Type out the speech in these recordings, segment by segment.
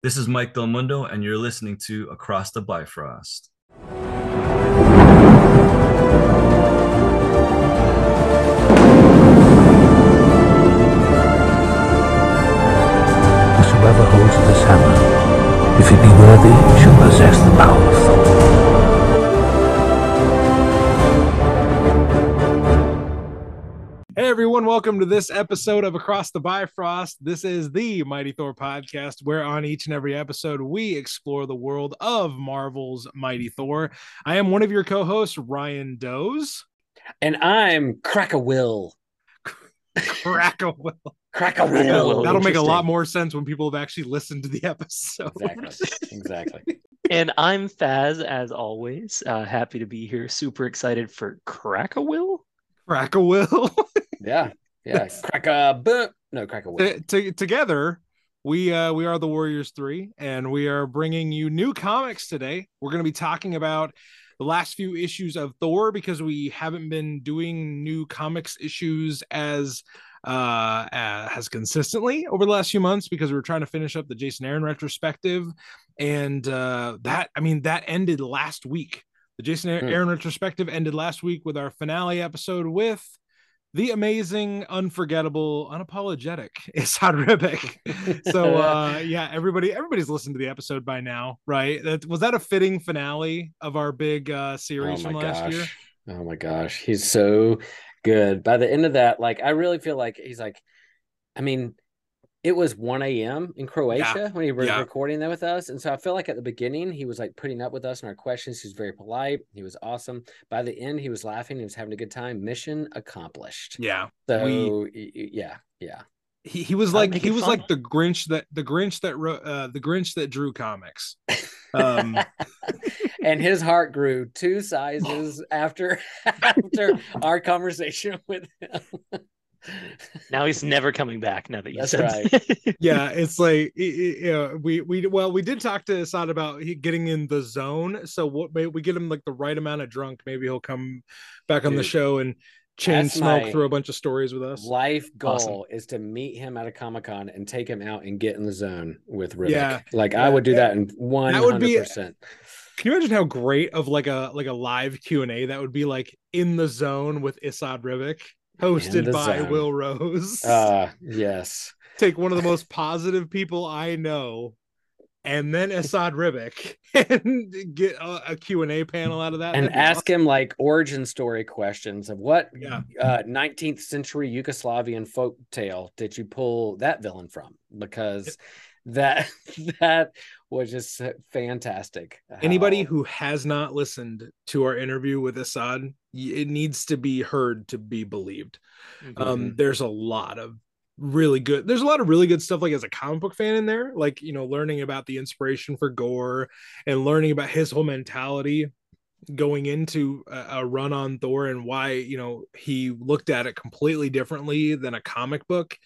This is Mike Del Mundo, and you're listening to Across the Bifrost. Whosoever holds this hammer, if he be worthy, shall possess the power everyone, welcome to this episode of Across the Bifrost. This is the Mighty Thor podcast, where on each and every episode we explore the world of Marvel's Mighty Thor. I am one of your co-hosts, Ryan Doze. And I'm Crack a Will. Crack a will. Crack a Will. That'll make a lot more sense when people have actually listened to the episode. Exactly. Exactly. And I'm Faz, as always. Uh, happy to be here. Super excited for Crack a Will. Crack a will. Yeah. Yeah. Crack a boom. No, crack a will. T- t- together we uh we are the warriors 3 and we are bringing you new comics today we're going to be talking about the last few issues of thor because we haven't been doing new comics issues as uh as consistently over the last few months because we were trying to finish up the jason aaron retrospective and uh that i mean that ended last week the jason Hmm. aaron retrospective ended last week with our finale episode with the amazing, unforgettable, unapologetic Esad Ribic. So uh yeah, everybody everybody's listened to the episode by now, right? That was that a fitting finale of our big uh oh series my from last gosh. year? Oh my gosh. He's so good. By the end of that, like I really feel like he's like, I mean, it was 1 a.m. in Croatia when he was Yeah. recording that with us. And so I feel like at the beginning, he was like putting up with us and our questions. He was very polite. He was awesome. By the end, he was laughing. He was having a good time. Mission accomplished. Yeah. So We- yeah, yeah. He, he was like he was fun. like the Grinch that the Grinch that wrote uh the Grinch that drew comics. Um and his heart grew two sizes after after our conversation with him. Now he's never coming back. Now that you That's said right. yeah, it's like i- i- you know, we we well we did talk to Esad about getting in the zone. So what maybe we get him like the right amount of drunk, maybe he'll come back on the show and chain that's smoke through a bunch of stories with us. Life goal Awesome. is to meet him at a Comic Con and take him out and get in the zone with Ribic. Yeah. like Yeah. I would do that in one hundred percent. Can you imagine how great of like a like a live Q and A that would be like in the zone with Esad Ribic, hosted by zone. Will Rose. Uh yes. Take one of the most positive people I know, and then Esad Ribic, and get a, a Q and A panel out of that. And ask him like origin story questions of what Yeah. uh 19th century Yugoslavian folk tale did you pull that villain from? Because that that was just fantastic. anybody how- who has not listened to our interview with Esad, it needs to be heard to be believed. Mhm. Um, there's a lot of really good. There's a lot of really good stuff. Like as a comic book fan in there, like you know, learning about the inspiration for Gore and learning about his whole mentality going into a, a run on Thor and why you know he looked at it completely differently than a comic book.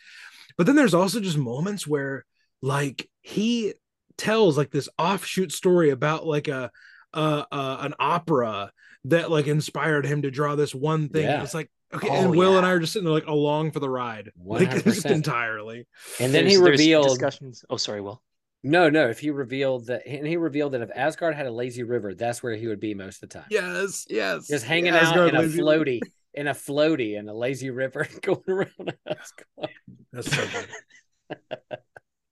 But then there's also just moments where like he tells like this offshoot story about like a uh, uh an opera that like inspired him to draw this one thing. Yeah. It's like okay, Oh, and Will and. I are just sitting there like along for the ride, like just entirely. and then There's- he revealed discussions. Oh, sorry, Will. no, no. If he revealed that, and he revealed that if Asgard had a lazy river, that's where he would be most of the time. Yes, yes. just hanging Asgard out in a lazy- floaty, in a floaty, in a lazy river, going around Asgard. That's so good.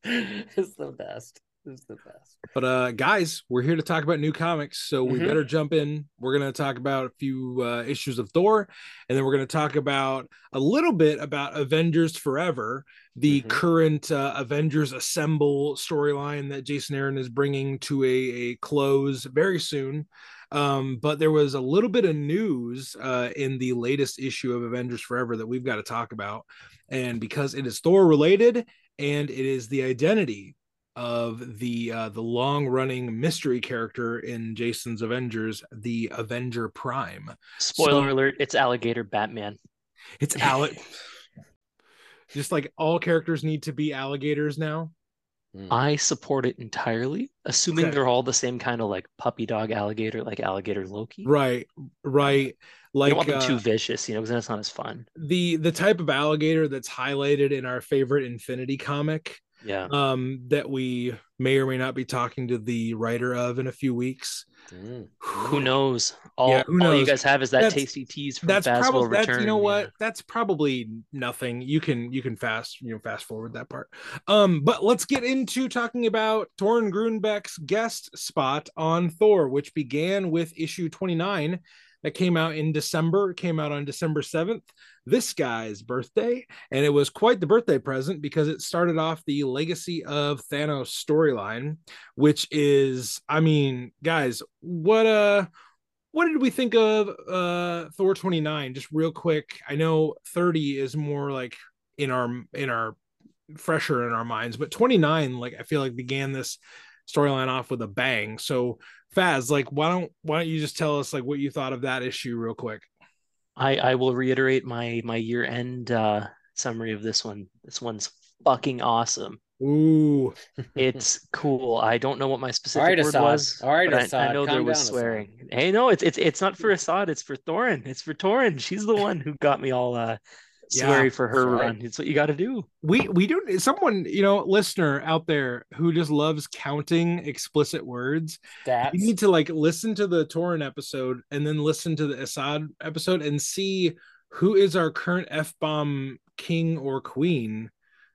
it's the best. It's the best. But uh guys, we're here to talk about new comics, so we Mhm. better jump in. We're going to talk about a few uh, issues of Thor and then we're going to talk about a little bit about Avengers Forever, the Mhm. current uh, Avengers Assemble storyline that Jason Aaron is bringing to a, a close very soon. Um, but there was a little bit of news uh, in the latest issue of Avengers Forever that we've got to talk about. And because it is Thor related and it is the identity of the uh, the long running mystery character in Jason's Avengers, the Avenger Prime. Spoiler So- alert: It's Alligator Batman. It's Alec. Just like all characters need to be alligators now. Mm. I support it entirely, assuming Okay. they're all the same kind of like puppy dog alligator, like alligator Loki. Right, right. you Like don't want them uh, too vicious, you know, because that's not as fun. the the type of alligator that's highlighted in our favorite Infinity comic Yeah. um, that we may or may not be talking to the writer of in a few weeks. Mm. Who knows? All, Yeah, who all you guys have is that That's- tasty tease from That's probably that's you know yeah. what that's probably nothing. You can you can fast you know fast forward that part. Um, but let's get into talking about Torunn Grønbekk's guest spot on Thor, which began with issue twenty nine that came out in December. It came out on December seventh. This guy's birthday, and it was quite the birthday present because it started off the Legacy of Thanos storyline, which is, I mean, guys, what uh what did we think of uh Thor 29 just real quick I know 30 is more like in our in our fresher in our minds but 29 like I feel like began this storyline off with a bang so Faz like why don't why don't you just tell us like what you thought of that issue real quick I I will reiterate my my year end uh summary of this one. This one's fucking awesome. ooh It's cool. I don't know what my specific right, word Esad. was. All right, but I- I, Esad, know there was down, Esad. swearing. Hey, no, it's it's it's not for Esad. It's for Torunn. It's for Torunn. She's the one who got me all uh Yeah, for her that's right. run. It's what you got to do. we we do someone you know listener out there who just loves counting explicit words Stats. you need to like listen to the Torunn episode and then listen to the Esad episode and see who is our current F bomb king or queen.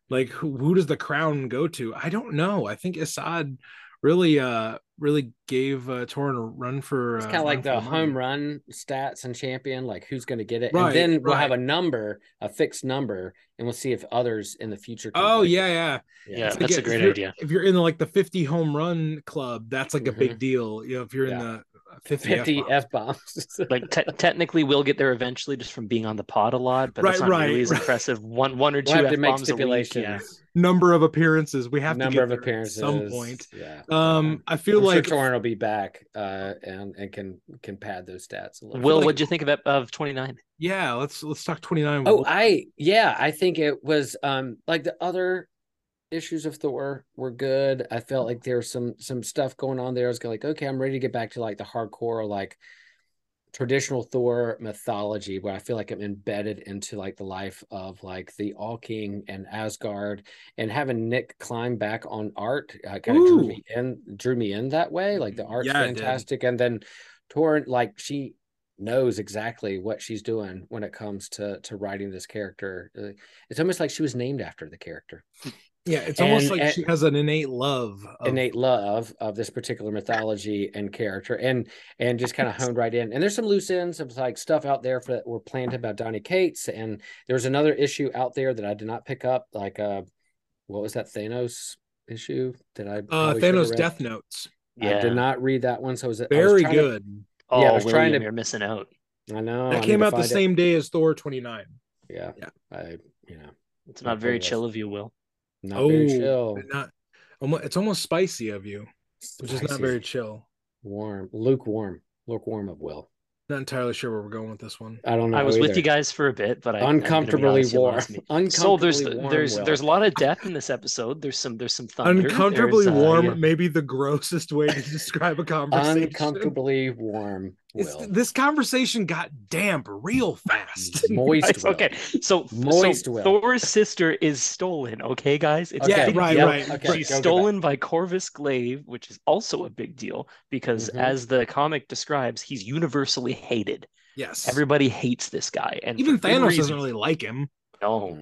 Like who, who does the crown go to? I don't know. I think Esad really uh really gave uh Torunn a run for It's uh, kind of like run for the money. home run stats and champion, like who's going to get it, Right, and then we'll have a number, a fixed number, and we'll see if others in the future. can Oh break yeah, it. yeah. Yeah, like, that's a great you're- idea. If you're in like the 50 home run club, that's like a Mhm. big deal. You know, if you're in the 50, fifty F-bomb. f bombs. Like te- technically, we'll get there eventually just from being on the pod a lot, but that's Right, not right, nearly as right. impressive. One one or two We'll have F-bombs a week. Yeah. number of appearances, we have number to of get there appearances at some point. Yeah. Um, I feel I'm like sure Torunn will be back, uh, and and can can pad those stats a little. Will, like- what'd you think of of twenty nine? yeah, let's let's talk 29. Oh, I yeah, I think it was um like the other issues of Thor were good. I felt like there was some some stuff going on there. I was like, okay, I'm ready to get back to like the hardcore like traditional Thor mythology where I feel like I'm embedded into like the life of like the All King and Asgard and having Nic Klein back on art uh, kind of drew me in drew me in that way. Like the art's Yeah, fantastic. And then Torunn, like she knows exactly what she's doing when it comes to to writing this character. Uh, It's almost like she was named after the character. Yeah, it's almost like and- she has an innate love. Of, innate love of this particular mythology and character and and just kind of honed right in and there's some loose ends of like stuff out there for that were planned about Donny Cates and there was another issue out there that I did not pick up like uh what was that Thanos issue that I uh, probably should have Thanos? Death Notes. I Yeah. did not read that one so was it Very good. Oh, Yeah, I was William, trying to- you're missing out. I know I that need came out the find it. same day as Thor 29. yeah Yeah. I you know It's Not not very very chill of you, Will. Not oh, very chill not. It's almost spicy of you, which is not very chill. warm lukewarm lukewarm of will Not entirely sure where we're going with this one. I don't know I was with you guys for a bit, but I I'm be uncomfortably honest, warm lost uncomfortably So there's warm there's Will. there's a lot of death in this episode. There's some there's some thunder. Uncomfortably There's, uh, warm, yeah. maybe the grossest way to describe a conversation. uncomfortably warm It's- will this conversation got damp real fast. moist will. okay, so Moist so Will. Thor's sister is stolen. Okay, guys, it's Okay, a right, deal. right. Okay, She's go, go stolen by Corvus Glaive, which is also a big deal because, Mhm. as the comic describes, he's universally hated. yes. Everybody hates this guy, and Even Thanos reason. doesn't really like him. No,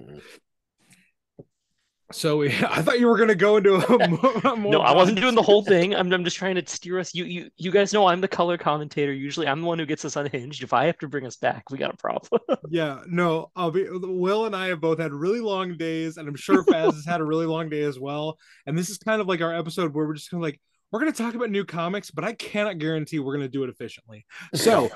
So I thought you were going to go into a a more no, I wasn't doing the whole thing. I'm, I'm just trying to steer us. You, you, you guys know I'm the color commentator. Usually, I'm the one who gets us unhinged. If I have to bring us back, we got a problem. Yeah, no, I'll be. Will and I have both had really long days, and I'm sure Faz has had a really long day as well. And this is kind of like our episode where we're just kind of like, we're going to talk about new comics, but I cannot guarantee we're going to do it efficiently. So,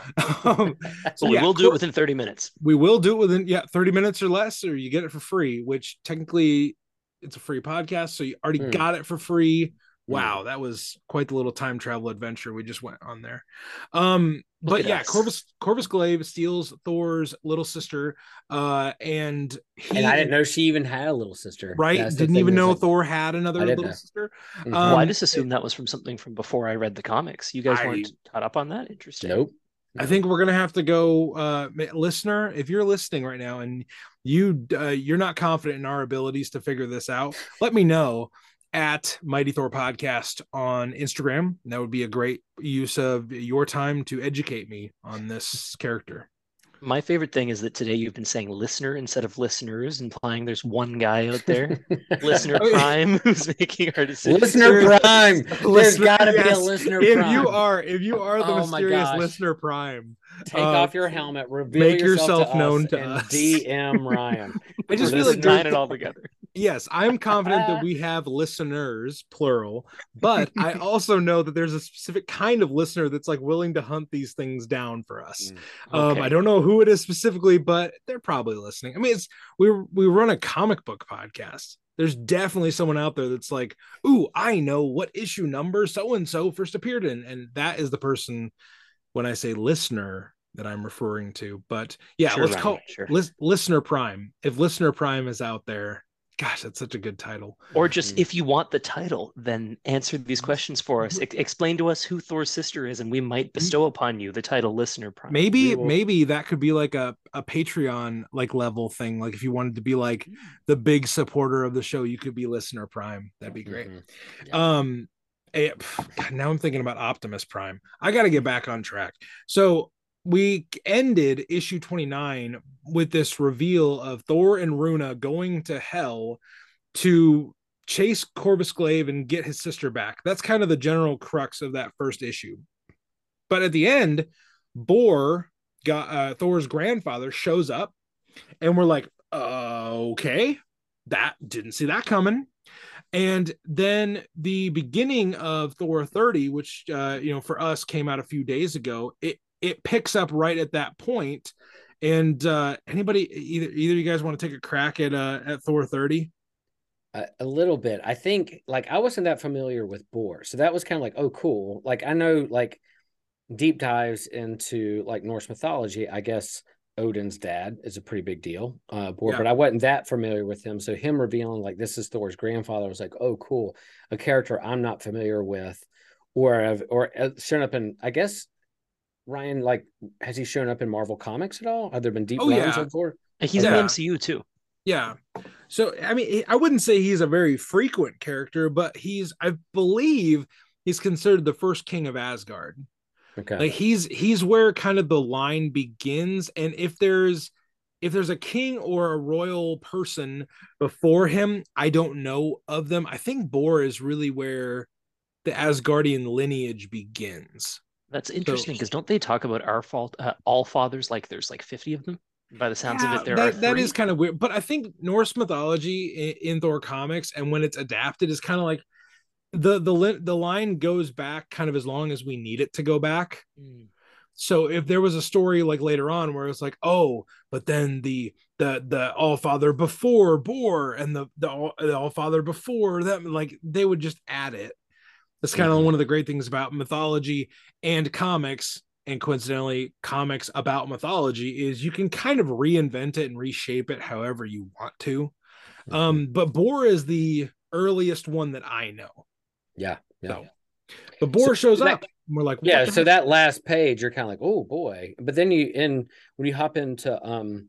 um, so we yeah, will do it within 30 minutes. we will do it within yeah 30 minutes or less or you get it for free which technically it's a free podcast so you already Hmm. got it for free wow that was quite the little time travel adventure we just went on there um Look but yeah us. corvus corvus glaive steals thor's little sister uh and he and I didn't know she even had a little sister. right That's didn't even know like- thor had another I little know. sister Mhm. Um, well, I just assumed that was from something from before I read the comics. You guys I- weren't caught up on that. Interesting. nope. I think we're gonna have to go, uh, listener. If you're listening right now and you uh, you're not confident in our abilities to figure this out, let me know at Mighty Thor Podcast on Instagram. That would be a great use of your time to educate me on this character. My favorite thing is that today you've been saying listener instead of listeners, implying there's one guy out there, listener prime, who's making our decisions. listener prime. There's Listener- got to be a yes. listener If prime. you are, if you are the Oh my mysterious listener prime, Take uh, off your helmet, reveal make yourself, yourself to known us, to and us. DM Ryan. I just Or feel like listener. nine it all together. Yes, I'm confident that we have listeners, plural, but I also know that there's a specific kind of listener that's like willing to hunt these things down for us. Um, Okay. I don't know who it is specifically, but they're probably listening. I mean, it's we we run a comic book podcast. There's definitely someone out there that's like, "Ooh, I know what issue number so and so first appeared in," and that is the person when I say listener that I'm referring to. But yeah, Sure, let's Ryan, call sure. lis- listener prime. If listener prime is out there, gosh, that's such a good title. Or just Mhm. if you want the title, then answer Mm-hmm. these questions for us. Ex- explain to us who Thor's sister is, and we might bestow upon you the title listener prime. Maybe will- maybe that could be like a, a Patreon like level thing. Like if you wanted to be like the big supporter of the show, you could be listener prime. That'd be great. Mhm. Um eh, pff, God, now I'm thinking about Optimus Prime. I got to get back on track. So we ended issue 29 with this reveal of Thor and Runa going to hell to chase Corvus Glaive and get his sister back. That's kind of the general crux of that first issue. But at the end, Bor got uh, Thor's grandfather shows up, and we're like, uh, okay, that didn't see that coming. And then the beginning of Thor 30, which uh, you know for us came out a few days ago, it it picks up right at that point. And uh anybody either either you guys want to take a crack at uh at Thor 30? a, a little bit. I think like I wasn't that familiar with Bor, so that was kind of like, oh, cool. Like I know like deep dives into like Norse mythology. I guess Odin's dad is a pretty big deal, uh, Yeah. but I wasn't that familiar with him. So him revealing like this is Thor's grandfather I was like, oh, cool, a character I'm not familiar with, or have or uh, shown up in I guess. Ryan, like, has he shown up in Marvel Comics at all? Have there been deep Oh, runs yeah. of Thor? He's Yeah. in the MCU too. Yeah. So I mean I wouldn't say he's a very frequent character, but he's I believe he's considered the first king of Asgard. Okay. like he's he's where kind of the line begins and if there's if there's a king or a royal person before him i don't know of them i think bor is really where the asgardian lineage begins That's interesting because don't they talk about our fault, uh, all fathers? Like there's like 50 of them. By the sounds Yeah, of it, there that, are that is kind of weird but i think norse mythology in, in thor comics and when it's adapted is kind of like the the the line goes back kind of as long as we need it to go back Mm. so if there was a story like later on where it's like oh but then the the the all father before bor and the the all, the all father before them like they would just add it that's kind of Mhm. one of the great things about mythology and comics and coincidentally comics about mythology is you can kind of reinvent it and reshape it however you want to um but bor is the earliest one that i know yeah. Yeah. so but bor So shows that- up and we're like yeah so heck? that last page you're kind of like oh boy but then you in when you hop into um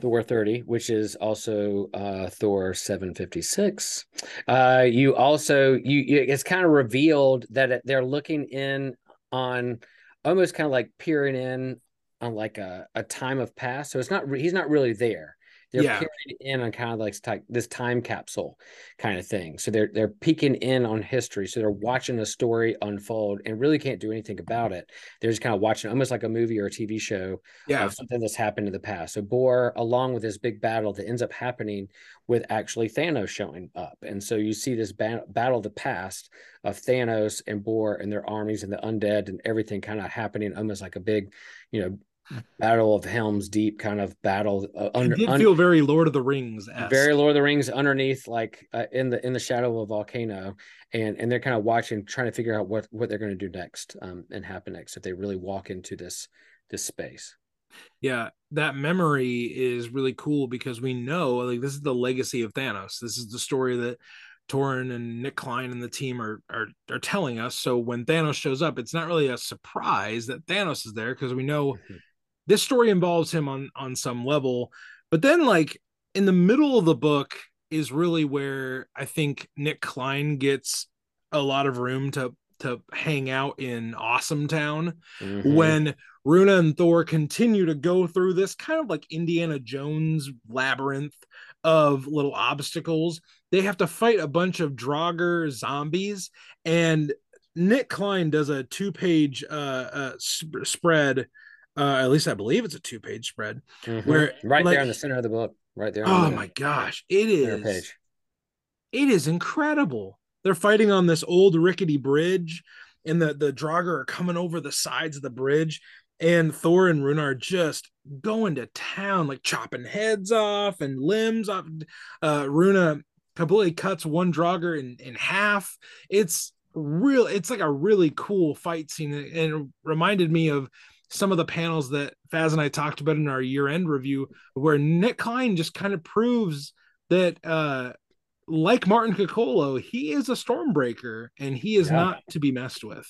thor 30 which is also uh thor 756 uh you also you, you it's kind of revealed that they're looking in on almost kind of like peering in on like a, a time of past. So it's not he's not really there they're Yeah. peering in on kind of like this time capsule kind of thing. So they're they're peeking in on history. So they're watching a story unfold and really can't do anything about it. They're just kind of watching almost like a movie or a TV show yeah of something that's happened in the past. So Bor, along with this big battle that ends up happening with actually Thanos showing up, and so you see this ba- battle of the past of Thanos and Bor and their armies and the undead and everything kind of happening almost like a big, you know, battle of Helm's Deep kind of battle. Uh, it under, did un- feel very lord of the rings very Lord of the Rings underneath, like uh, in the in the shadow of a volcano, and and they're kind of watching, trying to figure out what what they're going to do next, um, and happen next if they really walk into this this space. yeah that memory is really cool because we know like this is the legacy of thanos this is the story that Torunn and Nic Klein and the team are are are telling us. So when Thanos shows up, it's not really a surprise that Thanos is there because we know Mhm. This story involves him on on some level. But then like in the middle of the book is really where I think Nic Klein gets a lot of room to to hang out in Awesome Town Mhm. when Runa and Thor continue to go through this kind of like Indiana Jones labyrinth of little obstacles. They have to fight a bunch of Draugr zombies, and Nic Klein does a two-page uh, uh sp- spread. Uh, at least I believe it's a two-page spread. Mhm. where, right like- there in the center of the book, right there. Oh the my gosh, it is. Page. It is incredible. They're fighting on this old rickety bridge, and the the Draugr are coming over the sides of the bridge, and Thor and Runa are just going to town, like chopping heads off and limbs off. Uh, Runa completely cuts one Draugr in in half. It's real. It's like a really cool fight scene, and reminded me of some of the panels that Faz and I talked about in our year end review, where Nic Klein just kind of proves that uh like Martin Coccolo, he is a stormbreaker and he is Yeah. not to be messed with.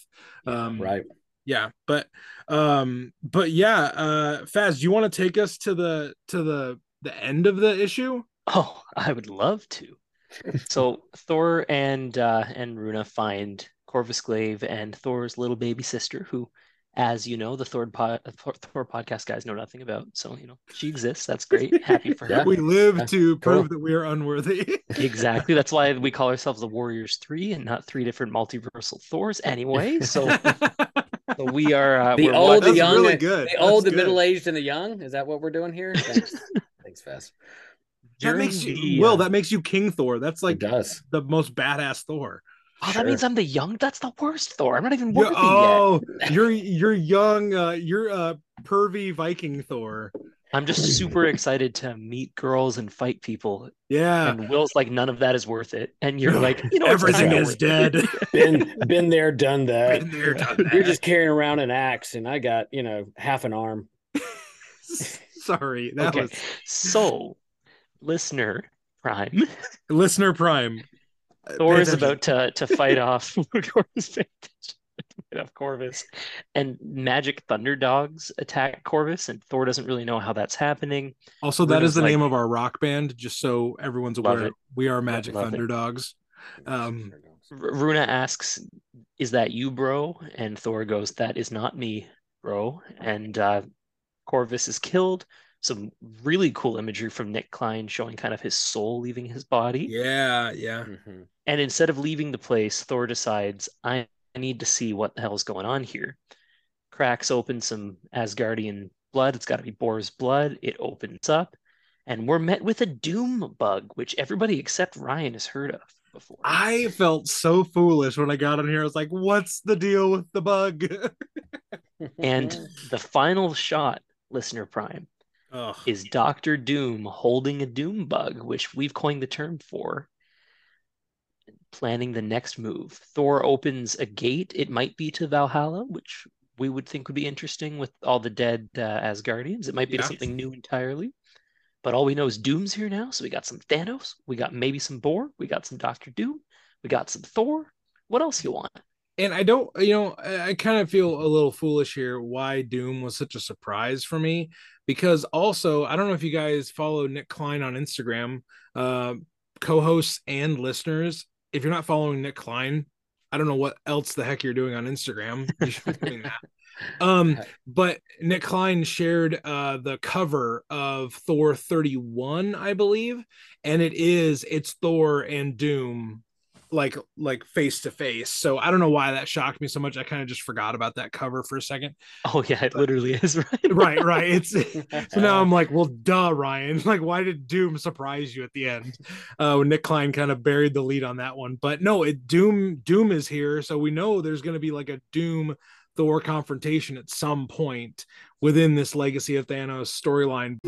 Um Right. yeah, but um but yeah, uh Faz, do you want to take us to the to the the end of the issue? Oh, I would love to. So Thor and uh, and Runa find Corvus Glaive and Thor's little baby sister, who, as you know, the Thor, pod, Thor, Thor podcast guys know nothing about. So you know she exists. That's great. Happy for her. We live Yeah, to prove cool. that we are unworthy. Exactly. That's why we call ourselves the Warriors Three and not three different multiversal Thors. Anyway, so, so we are uh, The old, the young, really the good. old, That's the middle aged, and the young. Is that what we're doing here? Thanks, thanks, Faz. that makes you the, Will, uh, that makes you King Thor. That's like it the most badass Thor. Oh, that means I'm the young. That's the worst Thor. I'm not even You're- worthy yet. oh, you're you're young, uh you're uh pervy Viking Thor. I'm just super excited to meet girls and fight people. Yeah. And Will's like, none of that is worth it. And you're like, you know, everything is dead. Been, been there, done that. Been there, done that. You're just carrying around an axe, and I got you know half an arm. Sorry, that Okay. was So, listener prime, listener prime. Thor is about to to fight off Corvus, fight off Corvus, and magic thunder dogs attack Corvus, and Thor doesn't really know how that's happening. Also, that Runa's is the like- name of our rock band, just so everyone's aware. it. We are Magic love it. Thunderdogs. Um, Runa asks, "Is that you, bro?" And Thor goes, "That is not me, bro." And uh, Corvus is killed. Some really cool imagery from Nic Klein showing kind of his soul leaving his body. yeah, yeah. Mhm. And instead of leaving the place, Thor decides, I I need to see what the hell's going on here. Cracks open some Asgardian blood. It's got to be Bor's blood. It opens up, and we're met with a doom bug, which everybody except Ryan has heard of before. I felt so foolish when I got on here. I was like, "What's the deal with the bug?" And the final shot, listener prime, Ugh. is Doctor Doom holding a doom bug, which we've coined the term for, planning the next move. Thor opens a gate. It might be to Valhalla, which we would think would be interesting with all the dead uh, Asgardians. It might be to Yeah. something new entirely. But all we know is Doom's here now. So we got some Thanos, we got maybe some Bor, we got some Doctor Doom, we got some Thor. What else you want? And I don't, you know, I, kind of feel a little foolish here why Doom was such a surprise for me because also I don't know if you guys follow Nic Klein on Instagram, uh, co-hosts and listeners. If you're not following Nic Klein, I don't know what else the heck you're doing on Instagram. You should be doing that. Um, but Nic Klein shared uh the cover of Thor 31, I believe, and it is it's Thor and Doom like like face to face. So I don't know why that shocked me so much. I kind of just forgot about that cover for a second. Oh yeah, it literally is right. Right, right. It's so now I'm like, well, duh, Ryan. Like, why did Doom surprise you at the end? Uh, when Nic Klein kind of buried the lead on that one, but no, it Doom Doom is here, so we know there's going to be like a Doom Thor confrontation at some point within this Legacy of Thanos storyline.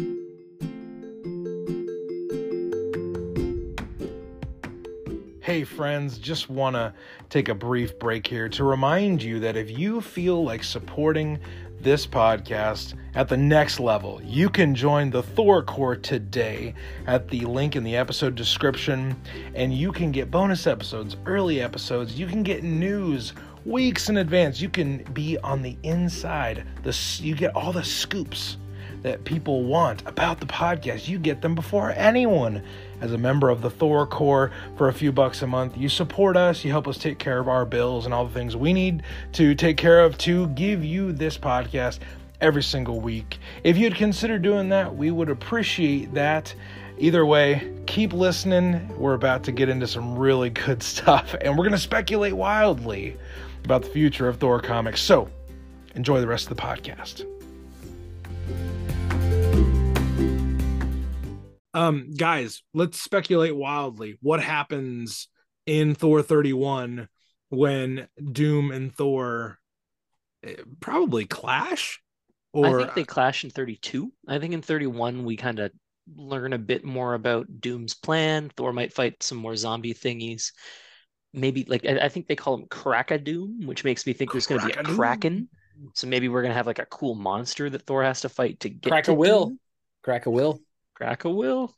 Hey, friends, just want to take a brief break here to remind you that if you feel like supporting this podcast at the next level, you can join the Thor Corps today at the link in the episode description, and you can get bonus episodes, early episodes, you can get news weeks in advance. You can be on the inside. The you get all the scoops that people want about the podcast. You get them before anyone. As a member of the Thor Corps for a few bucks a month, you support us, you help us take care of our bills and all the things we need to take care of to give you this podcast every single week. If you'd consider doing that, we would appreciate that. Either way, keep listening. We're about to get into some really good stuff, and we're going to speculate wildly about the future of Thor comics. So, enjoy the rest of the podcast. Um, guys, let's speculate wildly. What happens in Thor 31 when Doom and Thor eh, probably clash? Or I think they clash in 32. I think in 31 we kind of learn a bit more about Doom's plan. Thor might fight some more zombie thingies. Maybe like I, think they call him Kraka-Doom, which makes me think there's going to be a Kraken. So maybe we're going to have like a cool monster that Thor has to fight to get Crack to a will. Crack a will. Crack a will.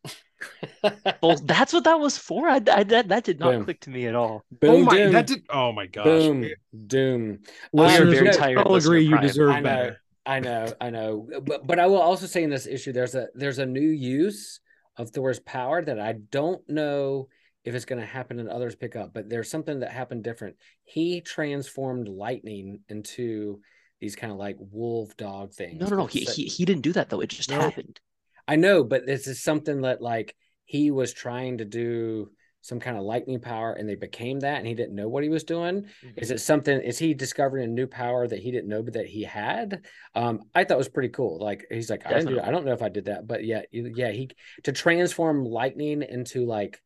well, that's what that was for. I, I that, that did not Boom. click to me at all. Oh Boom, oh my, doom. that did. Oh my gosh. Boom, doom. we are very tired. I'll agree. You deserve I better. I know, I know, but but I will also say in this issue, there's a there's a new use of Thor's power that I don't know if it's going to happen and others pick up, but there's something that happened different. He transformed lightning into these kind of like wolf dog things. No, no, no. He, he, he didn't do that though. It just no. happened. I know, but this is something that like he was trying to do some kind of lightning power and they became that and he didn't know what he was doing. Mm-hmm. is it something is he discovering a new power that he didn't know but that he had? Um i thought it was pretty cool. Like he's like i didn't do i don't know if i did that but yeah yeah he to transform lightning into like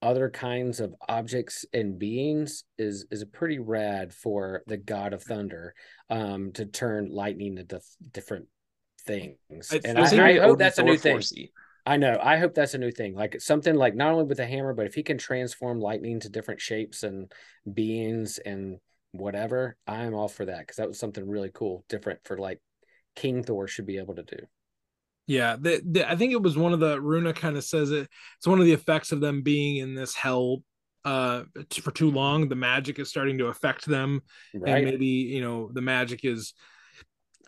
other kinds of objects and beings is is a pretty rad for the god of thunder um to turn lightning into different things and I, I, hope that's a new thing I know. I hope that's a new thing. Like something like not only with a hammer, but if he can transform lightning to different shapes and beings and whatever, I'm all for that because that was something really cool, different for like King Thor should be able to do. Yeah, the, the, I think it was one of the Runa kind of says it. It's one of the effects of them being in this hell uh for too long. The magic is starting to affect them, right. and maybe you know the magic is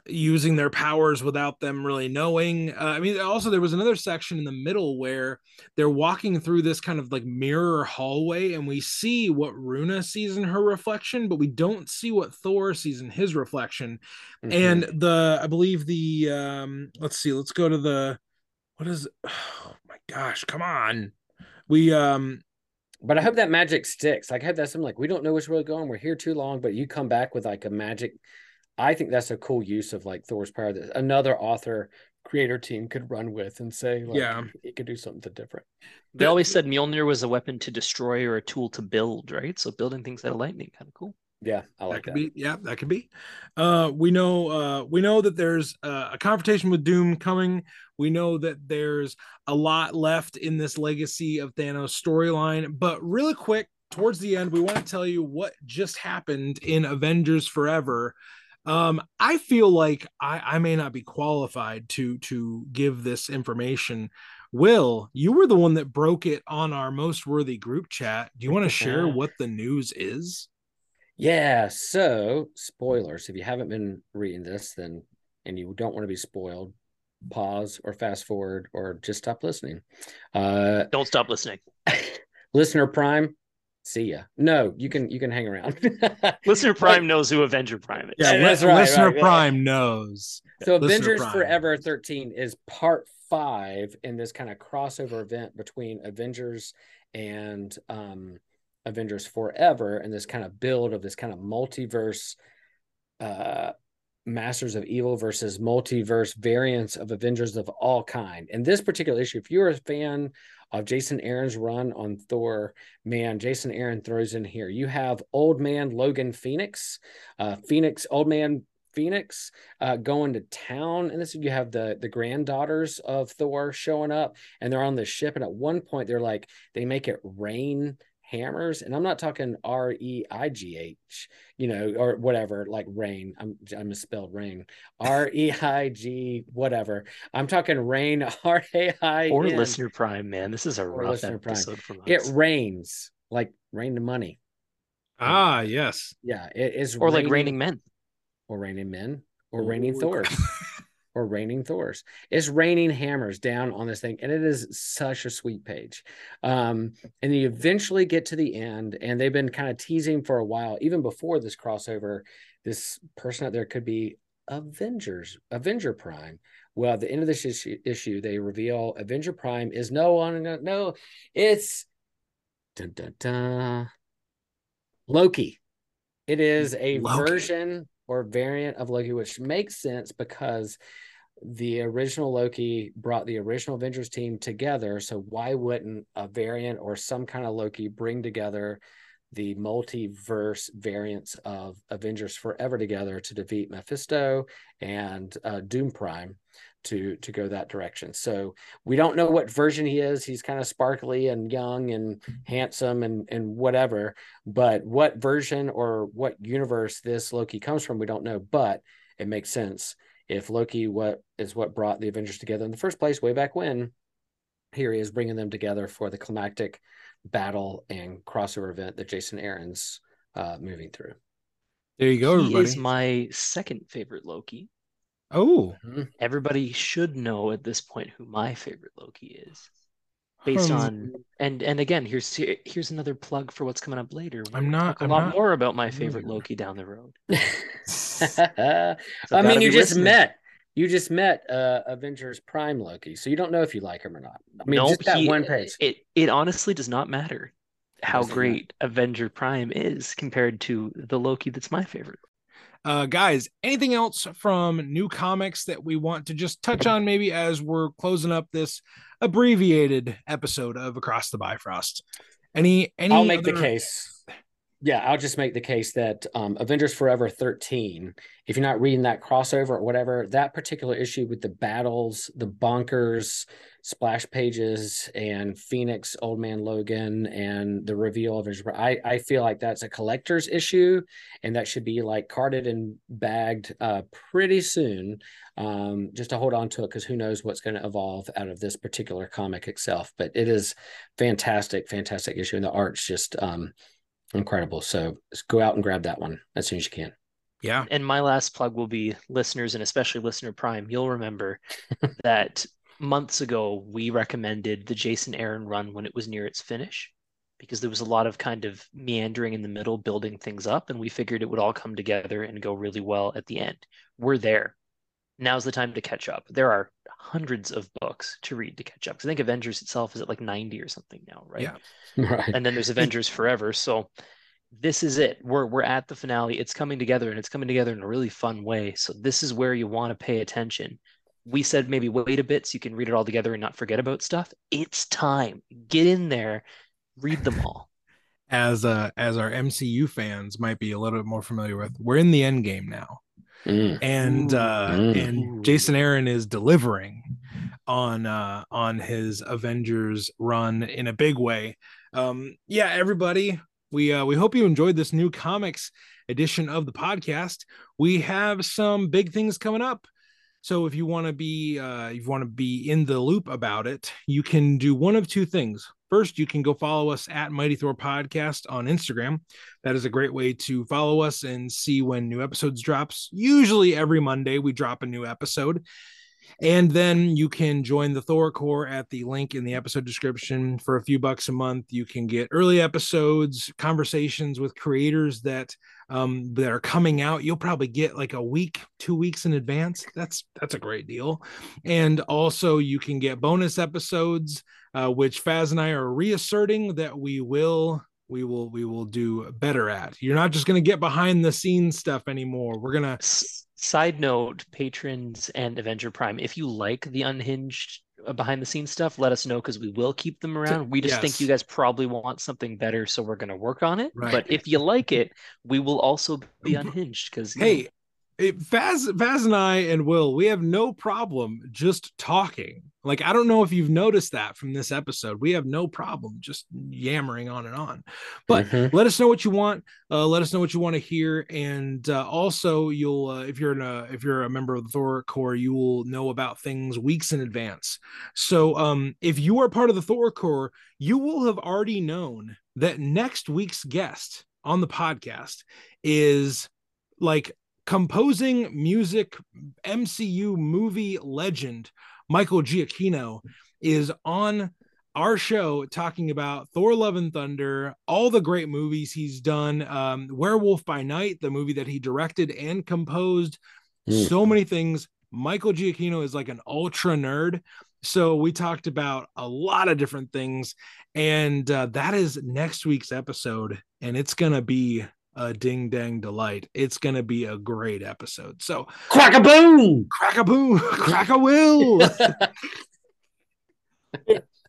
using their powers without them really knowing. Uh, I mean, also there was another section in the middle where they're walking through this kind of like mirror hallway, and we see what Runa sees in her reflection, but we don't see what Thor sees in his reflection. Mm-hmm. And the, I believe the, um, let's see, let's go to the, what is, oh my gosh, come on, we, um, but I hope that magic sticks. Like I hope that's something like we don't know which way we're going. We're here too long, but you come back with like a magic I think that's a cool use of like Thor's power that another author creator team could run with and say, like, yeah, he could do something different. They always said Mjolnir was a weapon to destroy or a tool to build, right? So building things out of lightning, kind of cool. Yeah, I like that. that. Be, yeah, that could be. Uh, we know uh, we know that there's uh, a confrontation with Doom coming. We know that there's a lot left in this legacy of Thanos storyline. But really quick, towards the end, we want to tell you what just happened in Avengers Forever um, I feel like I, I may not be qualified to to give this information. Will, you were the one that broke it on our most worthy group chat. Do you want to share what the news is? Yeah, so spoilers. If you haven't been reading this, then and you don't want to be spoiled, pause or fast forward or just stop listening. Uh don't stop listening. Listener Prime, see ya. No, you can you can hang around. Listener Prime knows who Avenger Prime is. Yeah, that's right. Listener right, Prime knows. So Listener Avengers Prime. Forever 13 is part five in this kind of crossover event between Avengers and um Avengers Forever and this kind of build of this kind of multiverse uh Masters of Evil versus multiverse variants of Avengers of all kind. In this particular issue, if you're a fan of Jason Aaron's run on Thor, man, Jason Aaron throws in here. You have old man Logan Phoenix, uh, Phoenix, old man Phoenix uh, going to town, and this you have the the granddaughters of Thor showing up, and they're on the ship. And at one point, they're like, they make it rain hammers, and I'm not talking R E I G H, you know, or whatever, like rain. I'm I misspelled rain. R E I G whatever. I'm talking rain R A I Or listener prime, man. This is a Or rough listener prime. episode from us. It rains like rain the money. Ah, yes. Yeah, it is or like raining men. or raining men or raining Ooh. Thors or raining Thors. It's raining hammers down on this thing, and it is such a sweet page. Um, and you eventually get to the end, and they've been kind of teasing for a while, even before this crossover. This person out there could be Avengers, Avenger Prime. Well, at the end of this issue, issue they reveal Avenger Prime is no one, no, no, it's dun, dun, dun, Loki. It is a Loki. version or variant of Loki, which makes sense because the original Loki brought the original Avengers team together. So why wouldn't a variant or some kind of Loki bring together the multiverse variants of Avengers Forever together to defeat Mephisto and uh, Doom Prime to to go that direction. So we don't know what version he is. He's kind of sparkly and young and handsome and and whatever. But what version or what universe this Loki comes from, we don't know. But it makes sense if Loki what is what brought the Avengers together in the first place way back when. Here he is bringing them together for the climactic battle and crossover event that Jason Aaron's uh, moving through. There you go, he everybody. is my second favorite Loki. Oh, Everybody should know at this point who my favorite Loki is. Based Um, on and and again, here's here's another plug for what's coming up later. We're I'm not- talk a I'm lot not more about my favorite familiar. Loki down the road. I mean, you just listening. met you just met uh, Avengers Prime Loki, so you don't know if you like him or not. I mean, no, just that he- one page. It it honestly does not matter how Does it not? great Avenger Prime is compared to the Loki that's my favorite. Uh, guys, anything else from new comics that we want to just touch on maybe as we're closing up this abbreviated episode of Across the Bifrost? Any, any I'll make the case. Yeah, I'll just make the case that um, Avengers Forever 13, if you're not reading that crossover or whatever, that particular issue with the battles, the bonkers, splash pages, and Phoenix, Old Man Logan, and the reveal of his. I, I feel like that's a collector's issue, and that should be like carded and bagged uh, pretty soon um, just to hold on to it because who knows what's going to evolve out of this particular comic itself. But it is fantastic, fantastic issue, and the art's just um, incredible. So go out and grab that one as soon as you can. Yeah. And my last plug will be listeners and especially listener Prime. You'll remember that months ago we recommended the Jason Aaron run when it was near its finish because there was a lot of kind of meandering in the middle, building things up, and we figured it would all come together and go really well at the end. We're there. Now's the time to catch up. There are hundreds of books to read to catch up. 'Cause I think Avengers itself is at like 90 or something now, right? Yeah. Right. and then there's Avengers Forever. So this is it. We're we're at the finale. It's coming together and it's coming together in a really fun way. So this is where you want to pay attention. We said maybe wait a bit so you can read it all together and not forget about stuff. It's time. Get in there, read them all. As uh, as our MCU fans might be a little bit more familiar with, we're in the end game now. Mm. and uh Mm. and Jason Aaron is delivering on uh on his Avengers run in a big way. Um yeah, everybody, we uh we hope you enjoyed this new comics edition of the podcast. We have some big things coming up. So if you want to be uh if you want to be in the loop about it, you can do one of two things. First, you can go follow us at Mighty Thor Podcast on Instagram. That is a great way to follow us and see when new episodes drops. Usually every Monday we drop a new episode. And then you can join the Thor Core at the link in the episode description for a few bucks a month. You can get early episodes, conversations with creators that um, that are coming out. You'll probably get like a week, two weeks in advance. That's that's a great deal. And also you can get bonus episodes, uh, which Faz and I are reasserting that we will we will we will do better at. You're not just going to get behind the scenes stuff anymore. We're gonna side note, patrons and Avenger Prime, if you like the unhinged uh, behind the scenes stuff, let us know because we will keep them around. We just think you guys probably want something better, so we're going to work on it. Right. But if you like it, we will also be unhinged because hey it, Faz, Faz and I and Will, we have no problem just talking. Like, I don't know if you've noticed that from this episode. We have no problem just yammering on and on. But Mhm. let us know what you want. Uh, let us know what you want to hear, and uh, also you'll uh, if you're in a if you're a member of the Thor Core, you will know about things weeks in advance. So, um, if you are part of the Thor Core, you will have already known that next week's guest on the podcast is like composing music MCU movie legend Michael Giacchino is on our show talking about Thor Love and Thunder, all the great movies he's done, um, Werewolf by Night, the movie that he directed and composed, Mm. so many things. Michael Giacchino is like an ultra nerd. So we talked about a lot of different things. And uh, that is next week's episode. And it's going to be a ding dang delight. It's going to be a great episode. So Crack a boom. crack a boom, crack a will.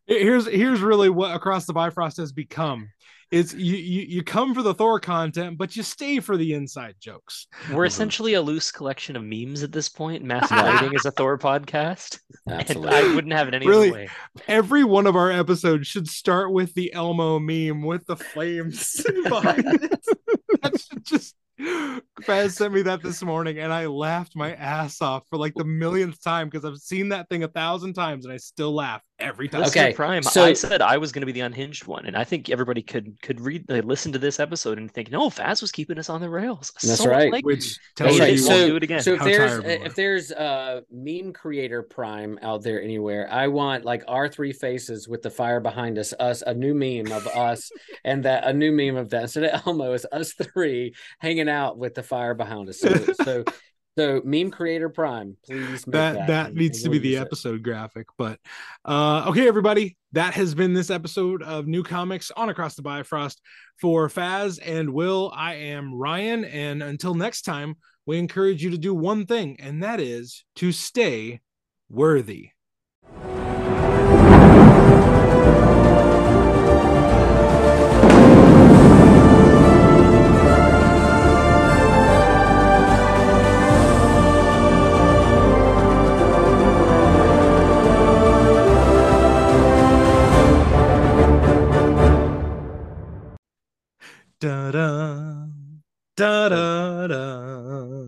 here's here's really what across the bifrost has become it's you, you you come for the thor content but you stay for the inside jokes We're Mhm. essentially a loose collection of memes at this point, masquerading as a Thor podcast. And Absolutely. I wouldn't have it any Really? other way. every one of our episodes should start with the elmo meme with the flames behind it that should just Faz sent me that this morning and I laughed my ass off for like the millionth time because I've seen that thing a thousand times and I still laugh every time. Listener Okay, Prime. so- I said I was going to be the unhinged one, and I think everybody could could read, uh, listen to this episode and think, no, Faz was keeping us on the rails. That's So much right. like Which tells Hey, Hey, you so- so, do it again. so if How there's tired we were. if there's a meme creator prime out there anywhere, I want like our three faces with the fire behind us, us a new meme of us, and that a new meme of that So of Elmo is us three hanging out with the fire behind us. So so so meme creator prime, please make that that that needs to be the use it. episode graphic but uh okay everybody that has been this episode of new comics on across the bifrost for faz and will i am ryan and until next time we encourage you to do one thing and that is to stay worthy da da da da da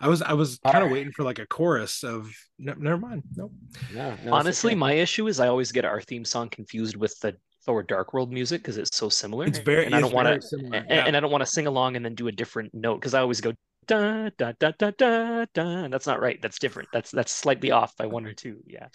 i was i was kind of Alright. waiting for like a chorus of no, never mind nope No, no, Honestly, okay. my issue is I always get our theme song confused with the Thor Dark World music because it's so similar. it's very and I don't want to and, yeah. and I don't want to sing along and then do a different note because I always go da da da da da da. and That's not right. That's different. That's that's slightly off by one or two. Yeah.